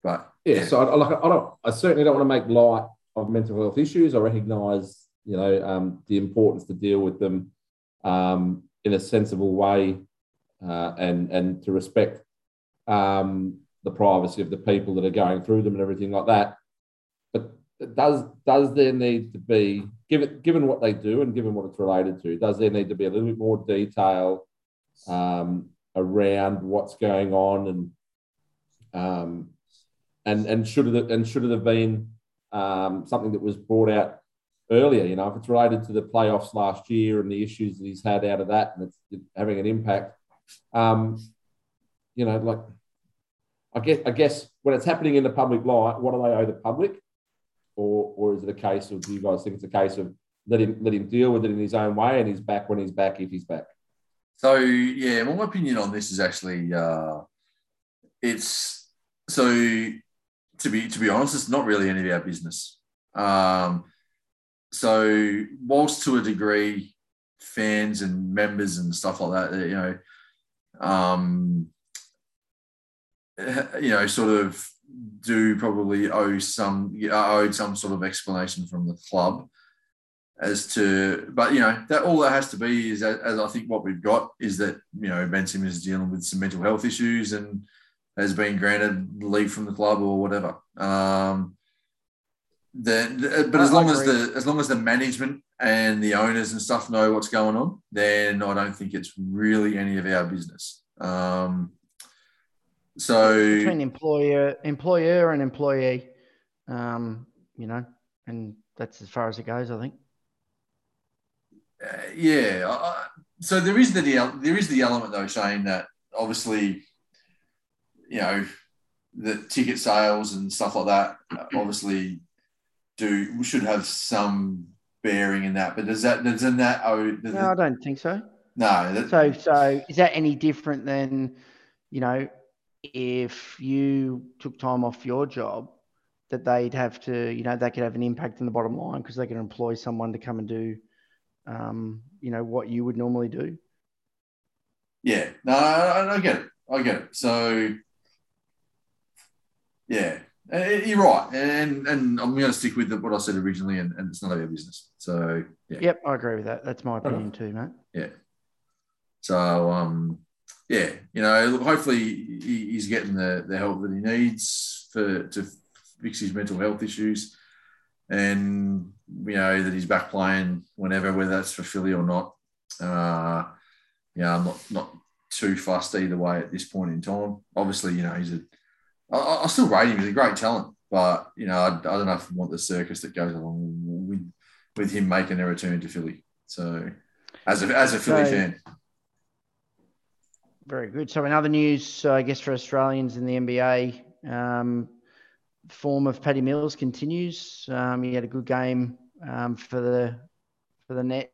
but yeah, so I, like I don't, I certainly don't want to make light of mental health issues. I recognise you know, um, the importance to deal with them um, in a sensible way uh, and and to respect um, the privacy of the people that are going through them and everything like that. But does does there need to be given given what they do and given what it's related to, does there need to be a little bit more detail um, around what's going on and um, and and should it and should have been um, something that was brought out earlier? You know, if it's related to the playoffs last year and the issues that he's had out of that and it's having an impact, um, you know, like I guess I guess when it's happening in the public light, what do they owe the public? Or or is it a case of do you guys think it's a case of let him let him deal with it in his own way and he's back when he's back if he's back? So yeah, my opinion on this is actually uh, it's so to be to be honest, it's not really any of our business. Um, so whilst to a degree, fans and members and stuff like that, you know, um, you know, sort of do probably owe some owed some sort of explanation from the club as to, but you know, that all that has to be is as I think what we've got is that you know Ben Simmons is dealing with some mental health issues and has been granted leave from the club or whatever. Um, the, but as long as the as long as the management and the owners and stuff know what's going on, then I don't think it's really any of our business. Um, so between employer, employer and employee, um, you know, and that's as far as it goes, I think. Uh, yeah. Uh, so there is the there is the element though, saying that obviously, you know, the ticket sales and stuff like that obviously do we should have some bearing in that. But does that doesn't that oh does no, I don't think so. No. That, so so is that any different than you know if you took time off your job that they'd have to you know that could have an impact on the bottom line because they can employ someone to come and do um, you know what you would normally do. Yeah, no, I, I get it. I get it. So yeah, uh, you're right, and and I'm going to stick with what I said originally, and, and it's none of our business. So yeah. Yep, I agree with that. That's my opinion too, mate. Yeah. So um, yeah, you know, hopefully he's getting the, the help that he needs for to fix his mental health issues, and you know that he's back playing whenever, whether that's for Philly or not. Uh, yeah, I'm not not too fussed either way at this point in time. Obviously, you know, he's a I, I still rate him. He's a great talent, but you know, I, I don't know if I want the circus that goes along with with him making a return to Philly. So, as a as a Philly so, fan. Very good. So, in other news, uh, I guess for Australians in the NBA, um, form of Patty Mills continues. Um, he had a good game um, for the for the Nets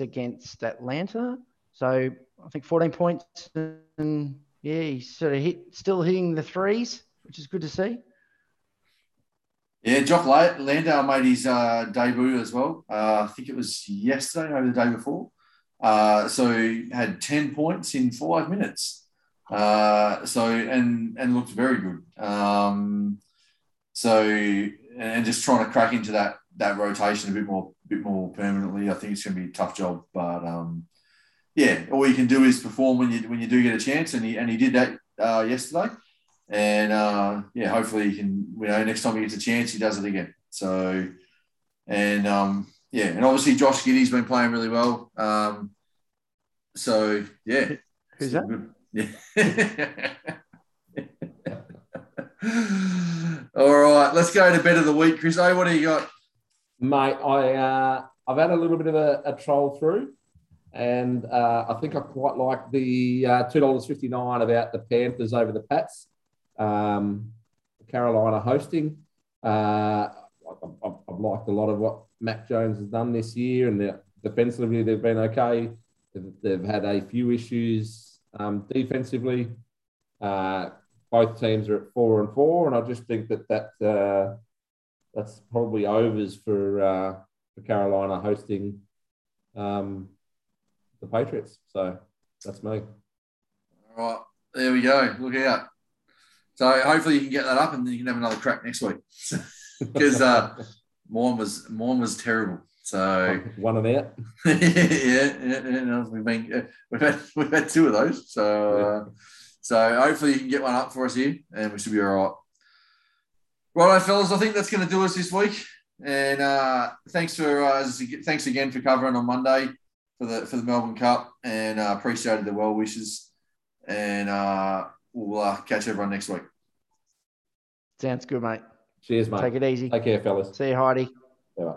against Atlanta. So I think 14 points and yeah, he's sort of hit, still hitting the threes, which is good to see. Yeah, Jock Landale made his uh, debut as well. Uh, I think it was yesterday, maybe the day before. Uh, so he had 10 points in five minutes. Uh, so, and, and looked very good. Um, so, and just trying to crack into that, that rotation a bit more, bit more permanently. I think it's going to be a tough job, but um, yeah, all you can do is perform when you when you do get a chance, and he and he did that uh, yesterday. And uh, yeah, hopefully he can. You know, next time he gets a chance, he does it again. So, and um, yeah, and obviously Josh Giddey's been playing really well. Um, so yeah, who's that? Good. Yeah. All right, let's go to bed of the week, Chris. Oh, what do you got, mate? I uh, I've had a little bit of a, a troll through. And uh, I think I quite like the uh, $2.59 about the Panthers over the Pats. Um, Carolina hosting. Uh, I've, I've, liked a lot of what Mac Jones has done this year, and defensively they've been okay. They've, they've had a few issues um, defensively. Uh, both teams are at four and four, and I just think that that uh, that's probably overs for uh, for Carolina hosting um, the Patriots. So that's me. All right, there we go. Look out. So hopefully you can get that up, and then you can have another crack next week. Because uh, mine was mine was terrible. So one of out. yeah, yeah, yeah, we've been uh, we've had we've had two of those. So uh, so hopefully you can get one up for us here, and we should be all right. Right, fellas, I think that's going to do us this week. And uh, thanks for uh, thanks again for covering on Monday for the for the Melbourne Cup, and uh, appreciated the well wishes. And uh, we'll uh, catch everyone next week. Sounds good, mate. Cheers, mate. Take it easy. Take care, fellas. See you, Heidi. Yeah.